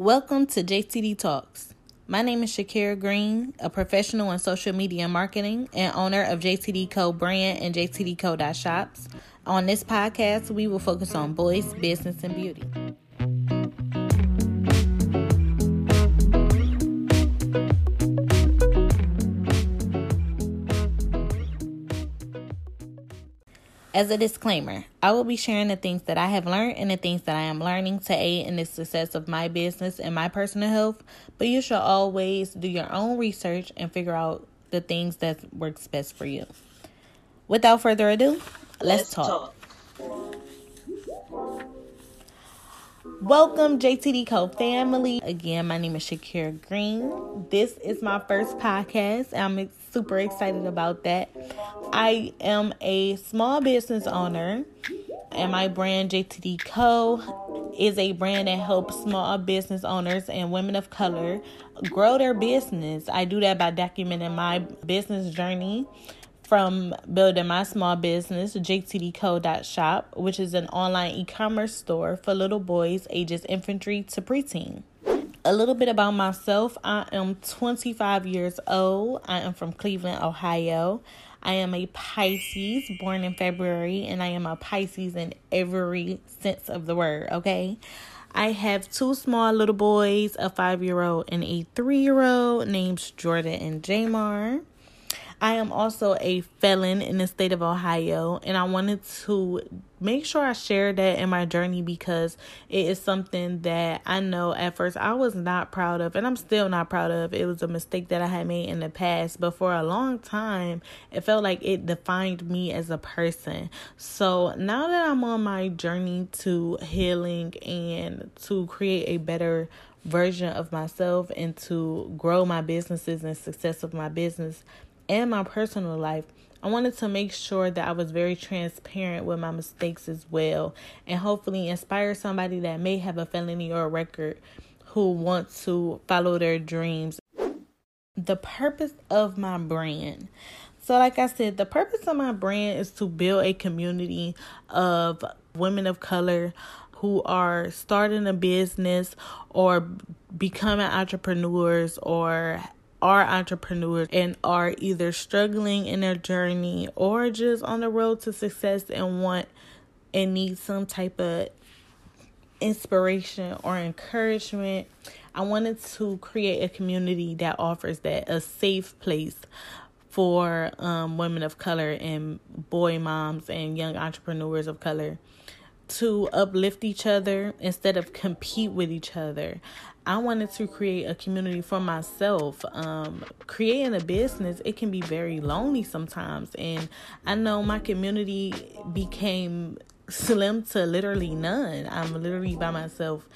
Welcome to JTD Talks. My name is Shakira Green, a professional in social media marketing and owner of JTD Co brand and JTD Co. Shops. On this podcast, we will focus on boys, business, and beauty. As a disclaimer, I will be sharing the things that I have learned and the things that I am learning to aid in the success of my business and my personal health, but you should always do your own research and figure out the things that works best for you. Without further ado, let's, let's talk. talk. Welcome, JTD Co family. Again, my name is Shakira Green. This is my first podcast. I'm super excited about that. I am a small business owner, and my brand JTD Co is a brand that helps small business owners and women of color grow their business. I do that by documenting my business journey from building my small business, jtdco.shop, which is an online e commerce store for little boys ages infantry to preteen a little bit about myself I am 25 years old. I am from Cleveland, Ohio. I am a Pisces born in February, and I am a Pisces in every sense of the word, okay? I have two small little boys, a five year old and a three year old, named Jordan and Jamar. I am also a felon in the state of Ohio, and I wanted to make sure I share that in my journey because it is something that I know at first I was not proud of, and I'm still not proud of. It was a mistake that I had made in the past, but for a long time, it felt like it defined me as a person. So now that I'm on my journey to healing and to create a better version of myself and to grow my businesses and success of my business and my personal life, I wanted to make sure that I was very transparent with my mistakes as well and hopefully inspire somebody that may have a felony or a record who wants to follow their dreams. The purpose of my brand. So, like I said, the purpose of my brand is to build a community of women of color who are starting a business or becoming entrepreneurs or are entrepreneurs and are either struggling in their journey or just on the road to success and want and need some type of inspiration or encouragement. I wanted to create a community that offers that a safe place for um, women of color and boy moms and young entrepreneurs of color to uplift each other instead of compete with each other. I wanted to create a community for myself. Um, creating a business, it can be very lonely sometimes. And I know my community became slim to literally none. I'm literally by myself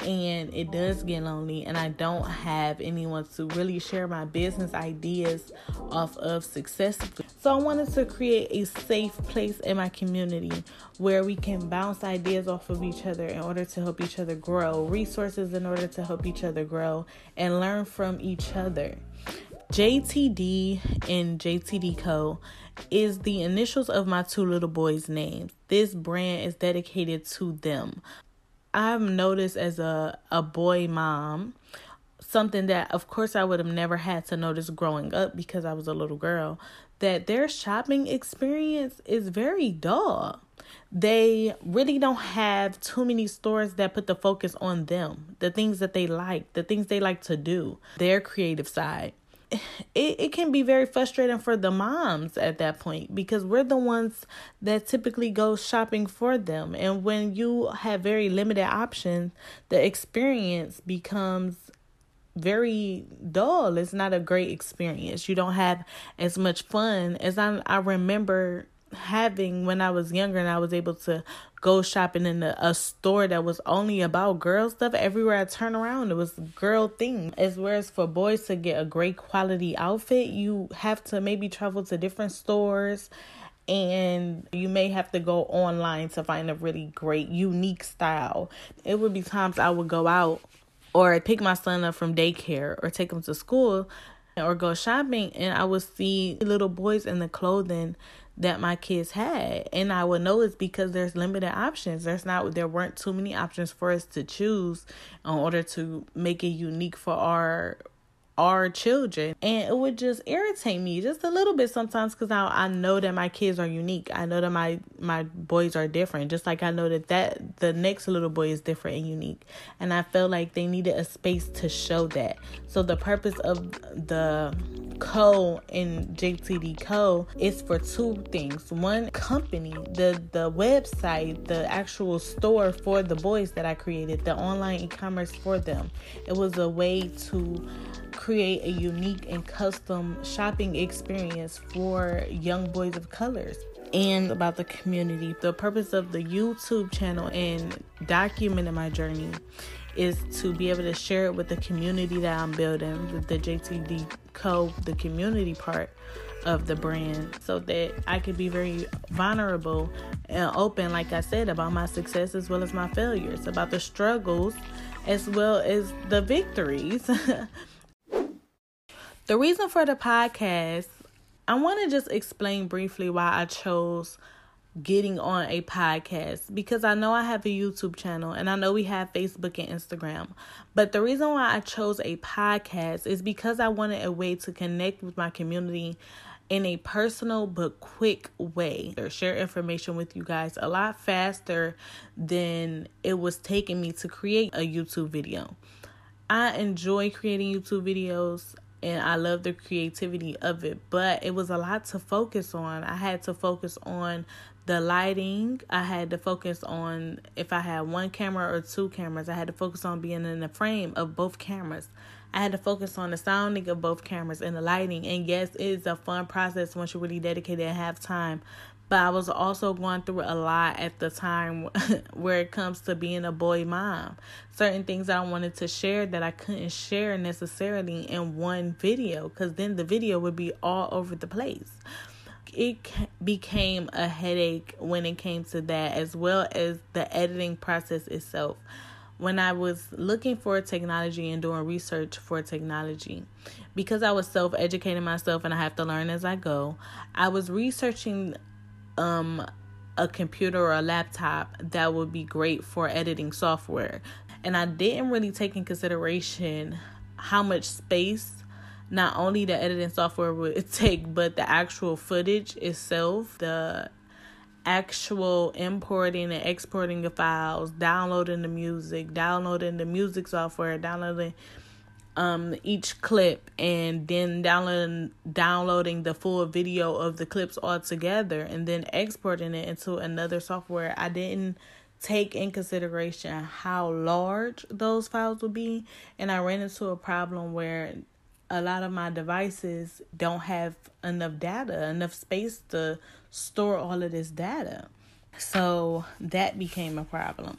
and it does get lonely and I don't have anyone to really share my business ideas off of successfully. So I wanted to create a safe place in my community where we can bounce ideas off of each other in order to help each other grow, resources in order to help each other grow and learn from each other. JTD and JTD Co is the initials of my two little boys' names. This brand is dedicated to them. I've noticed as a a boy mom something that of course I would have never had to notice growing up because I was a little girl that their shopping experience is very dull. They really don't have too many stores that put the focus on them, the things that they like, the things they like to do, their creative side it, it can be very frustrating for the moms at that point because we're the ones that typically go shopping for them. And when you have very limited options, the experience becomes very dull. It's not a great experience. You don't have as much fun as I I remember having when I was younger and I was able to go shopping in a, a store that was only about girl stuff. Everywhere I turn around, it was girl thing. As whereas for boys to get a great quality outfit, you have to maybe travel to different stores and you may have to go online to find a really great unique style. It would be times I would go out or pick my son up from daycare or take him to school or go shopping and I would see little boys in the clothing that my kids had. And i would know it's because there's limited options. There's not there weren't too many options for us to choose in order to make it unique for our our children and it would just irritate me just a little bit sometimes because I, I know that my kids are unique. I know that my my boys are different just like i know that that the next little boy is different and unique. And i felt like they needed a space to show that. So the purpose of the co in jtd co is for two things. One company the the website the actual store for the boys that i created the online e-commerce for them. It was a way to create a unique and custom shopping experience for young boys of colors and about the community. The purpose of the YouTube channel and documenting my journey is to be able to share it with the community that I'm building, with the JTD Co, the community part of the brand, so that I could be very vulnerable and open, like I said, about my success as well as my failures, about the struggles as well as the victories. The reason for the podcast, I want to just explain briefly why I chose getting on a podcast because I know I have a YouTube channel and I know we have Facebook and Instagram. But the reason why I chose a podcast is because I wanted a way to connect with my community in a personal but quick way or share information with you guys a lot faster than it was taking me to create a YouTube video. I enjoy creating YouTube videos and I love the creativity of it, but it was a lot to focus on. I had to focus on the lighting. I had to focus on if I had one camera or two cameras. I had to focus on being in the frame of both cameras. I had to focus on the sounding of both cameras and the lighting. And yes, it is a fun process once you're really dedicated and have time but I was also going through a lot at the time where it comes to being a boy mom. Certain things I wanted to share that I couldn't share necessarily in one video because then the video would be all over the place. It became a headache when it came to that, as well as the editing process itself when I was looking for technology and doing research for technology, because I was self educating myself and I have to learn as I go, I was researching um a computer or a laptop that would be great for editing software. And I didn't really take in consideration how much space not only the editing software would take, but the actual footage itself, the actual importing and exporting the files, downloading the music, downloading the music software, downloading um each clip and then downloading downloading the full video of the clips all together and then exporting it into another software. I didn't take in consideration how large those files would be and i ran into a problem where a lot of my devices don't have enough data enough space to store all of this data. So that became a problem.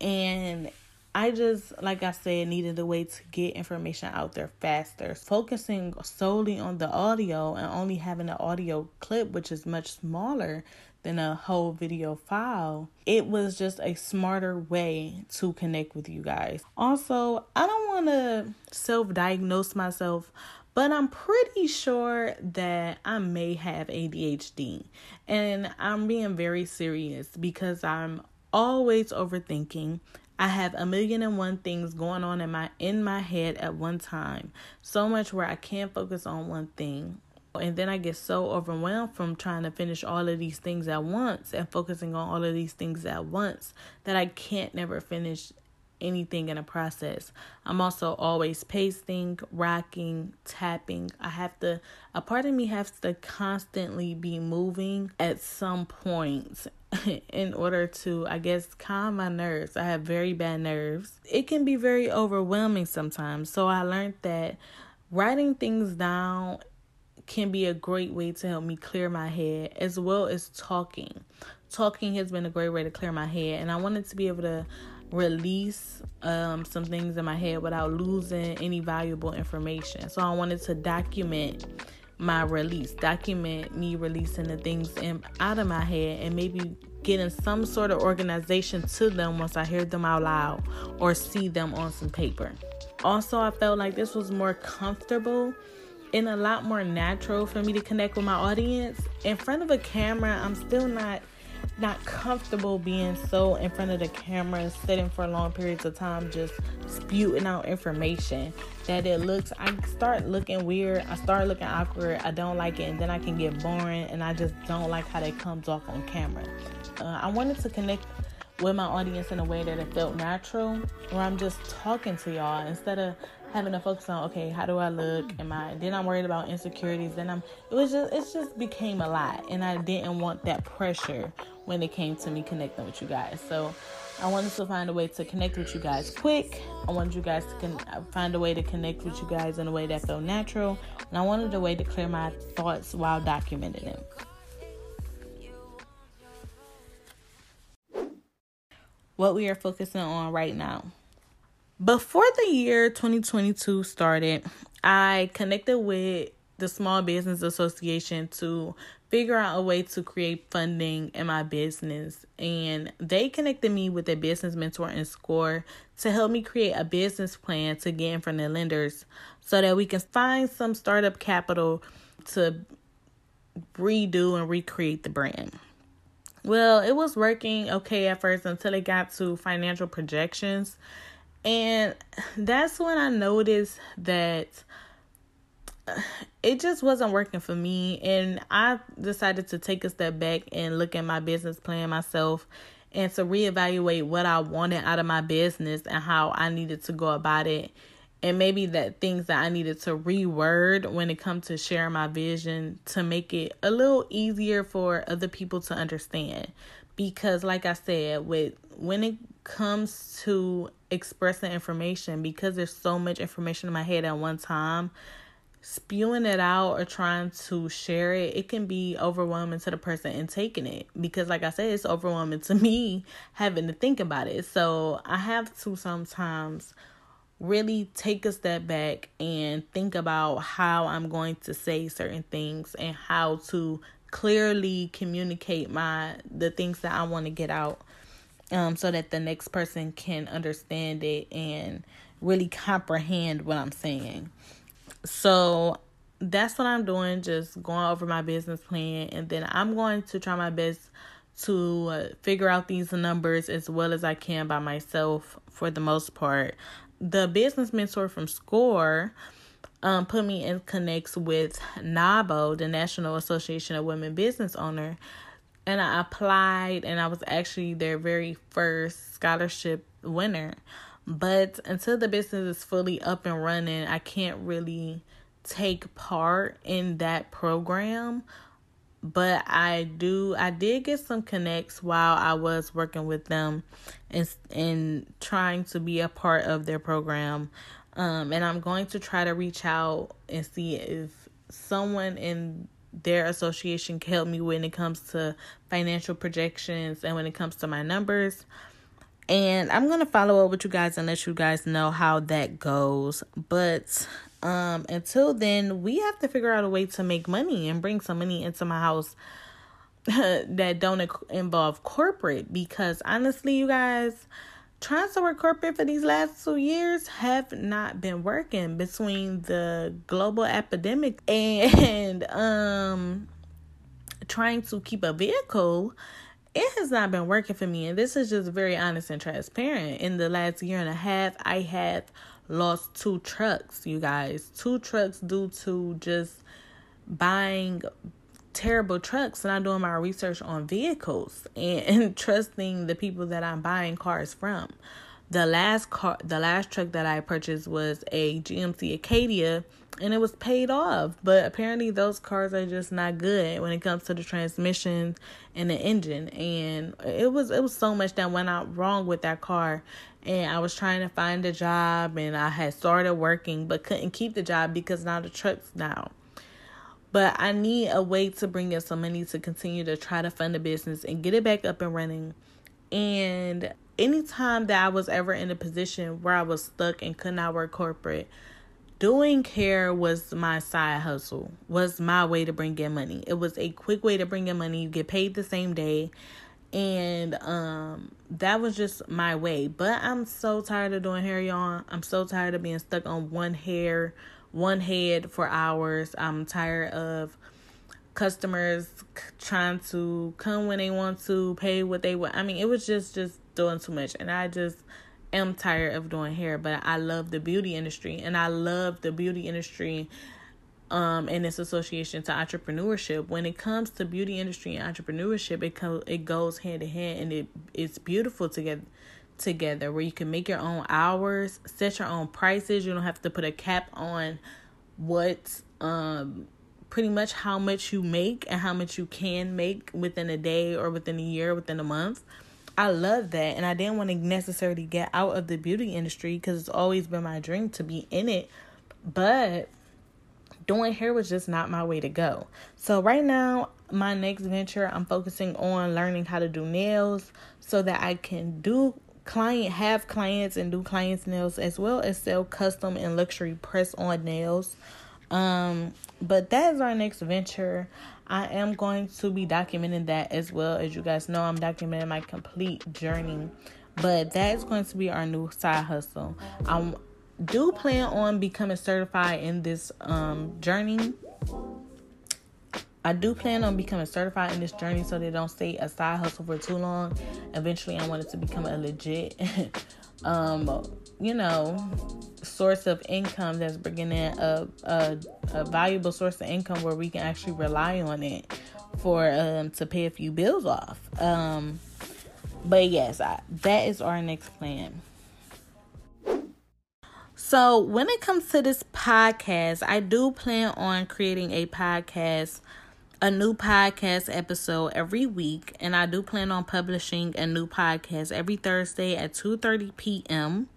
And I just, like I said, needed a way to get information out there faster. Focusing solely on the audio and only having an audio clip, which is much smaller than a whole video file, it was just a smarter way to connect with you guys. Also, I don't want to self diagnose myself, but I'm pretty sure that I may have ADHD. And I'm being very serious because I'm always overthinking. I have a million and one things going on in my in my head at one time. So much where I can't focus on one thing. And then I get so overwhelmed from trying to finish all of these things at once and focusing on all of these things at once that I can't never finish anything in a process. I'm also always pasting, rocking, tapping. I have to, a part of me has to constantly be moving at some point in order to, I guess, calm my nerves. I have very bad nerves. It can be very overwhelming sometimes. So I learned that writing things down can be a great way to help me clear my head as well as talking. Talking has been a great way to clear my head, and I wanted to be able to release um, some things in my head without losing any valuable information. So I wanted to document my release, document me releasing the things in, out of my head, and maybe getting some sort of organization to them once I hear them out loud or see them on some paper. Also, I felt like this was more comfortable and a lot more natural for me to connect with my audience. In front of a camera, I'm still not not comfortable being so in front of the camera, sitting for long periods of time, just spewing out information that it looks. I start looking weird. I start looking awkward. I don't like it, and then I can get boring, and I just don't like how that comes off on camera. Uh, I wanted to connect with my audience in a way that it felt natural, where I'm just talking to y'all instead of having to focus on okay, how do I look? Am I then I'm worried about insecurities. Then I'm it was just it just became a lot, and I didn't want that pressure when it came to me connecting with you guys. So I wanted to find a way to connect with you guys quick. I wanted you guys to con- uh, find a way to connect with you guys in a way that felt natural, and I wanted a way to clear my thoughts while documenting them. What we are focusing on right now. Before the year 2022 started, I connected with the Small Business Association to figure out a way to create funding in my business. And they connected me with a business mentor and SCORE to help me create a business plan to get in front of the lenders so that we can find some startup capital to redo and recreate the brand. Well, it was working okay at first until it got to financial projections and that's when I noticed that uh, it just wasn't working for me. And I decided to take a step back and look at my business plan myself and to reevaluate what I wanted out of my business and how I needed to go about it. And maybe that things that I needed to reword when it comes to sharing my vision to make it a little easier for other people to understand. Because like I said, with when it comes to expressing information because there's so much information in my head at one time spewing it out or trying to share it it can be overwhelming to the person and taking it because like i said it's overwhelming to me having to think about it so i have to sometimes really take a step back and think about how i'm going to say certain things and how to clearly communicate my the things that i want to get out um, so that the next person can understand it and really comprehend what I'm saying. So that's what I'm doing, just going over my business plan, and then I'm going to try my best to uh, figure out these numbers as well as I can by myself for the most part. The business mentor from SCORE um, put me in connects with NAWBO, the National Association of Women Business Owner, and I applied and I was actually their very first scholarship winner. But until the business is fully up and running, I can't really take part in that program. But I do I did get some connects while I was working with them and and trying to be a part of their program. Um and I'm going to try to reach out and see if someone in their association can help me when it comes to financial projections and when it comes to my numbers. And I'm gonna follow up with you guys and let you guys know how that goes. But um until then, we have to figure out a way to make money and bring some money into my house that don't involve corporate. Because honestly, you guys, trying to work corporate for these last two years have not been working between the global epidemic and um trying to keep a vehicle. It has not been working for me. And this is just very honest and transparent. In the last year and a half i have lost two trucks you guys two trucks due to just buying terrible trucks and I'm doing my research on vehicles and, and trusting the people that I'm buying cars from. The last car the last truck that I purchased was a GMC Acadia and it was paid off. But apparently those cars are just not good when it comes to the transmission and the engine. And it was it was so much that went out wrong with that car. And I was trying to find a job and I had started working but couldn't keep the job because now the truck's down. But I need a way to bring in some money to continue to try to fund the business and get it back up and running. And anytime that I was ever in a position where I was stuck and could not work corporate, doing care was my side hustle, was my way to bring in money. It was a quick way to bring in money. You get paid the same day. And um that was just my way. But I'm so tired of doing hair, y'all. I'm so tired of being stuck on one hair one head for hours. I'm tired of customers trying to come when they want to, pay what they want. I mean, it was just just doing too much, and I just am tired of doing hair. But I love the beauty industry, and I love the beauty industry. Um, and its association to entrepreneurship. When it comes to beauty industry and entrepreneurship, it co- it goes hand in hand, and it it's beautiful together together where you can make your own hours, set your own prices. You don't have to put a cap on what um pretty much how much you make and how much you can make within a day or within a year, within a month. I love that. And I didn't want to necessarily get out of the beauty industry because it's always been my dream to be in it. But doing hair was just not my way to go. So, right now, my next venture, I'm focusing on learning how to do nails so that I can do client have clients and do clients nails as well as sell custom and luxury press on nails um, but that is our next venture. I am going to be documenting that as well. As you guys know, I'm documenting my complete journey. But that is going to be our new side hustle. I do plan on becoming certified in this um, journey. I do plan on becoming certified in this journey so they don't stay a side hustle for too long. Eventually, I want it to become a legit um, you know, source of income that's bringing in a, a, a valuable source of income where we can actually rely on it for um to pay a few bills off. Um, but yes, I, that is our next plan. So, when it comes to this podcast, I do plan on creating a podcast, a new podcast episode every week, and I do plan on publishing a new podcast every Thursday at 2:30 p.m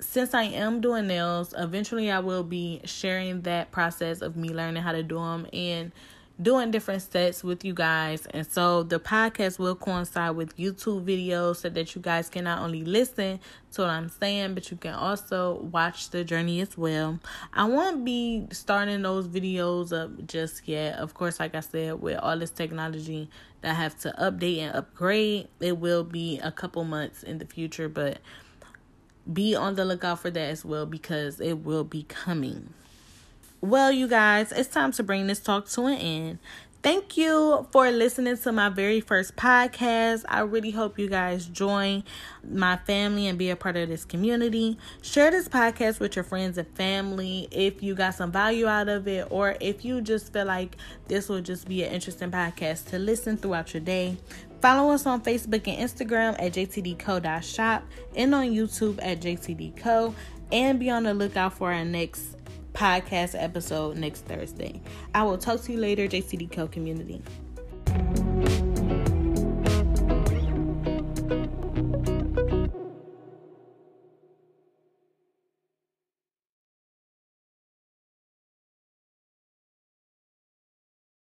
since I am doing nails, eventually I will be sharing that process of me learning how to do them and doing different sets with you guys. And so the podcast will coincide with YouTube videos so that you guys can not only listen to what I'm saying, but you can also watch the journey as well. I won't be starting those videos up just yet. Of course, like I said, with all this technology that I have to update and upgrade, it will be a couple months in the future, but be on the lookout for that as well because it will be coming. Well, you guys, it's time to bring this talk to an end. Thank you for listening to my very first podcast. I really hope you guys join my family and be a part of this community. Share this podcast with your friends and family if you got some value out of it, or if you just feel like this will just be an interesting podcast to listen throughout your day. Follow us on Facebook and Instagram at jtdco.shop and on YouTube at jtdco. And be on the lookout for our next podcast episode next Thursday. I will talk to you later, JTD Co community.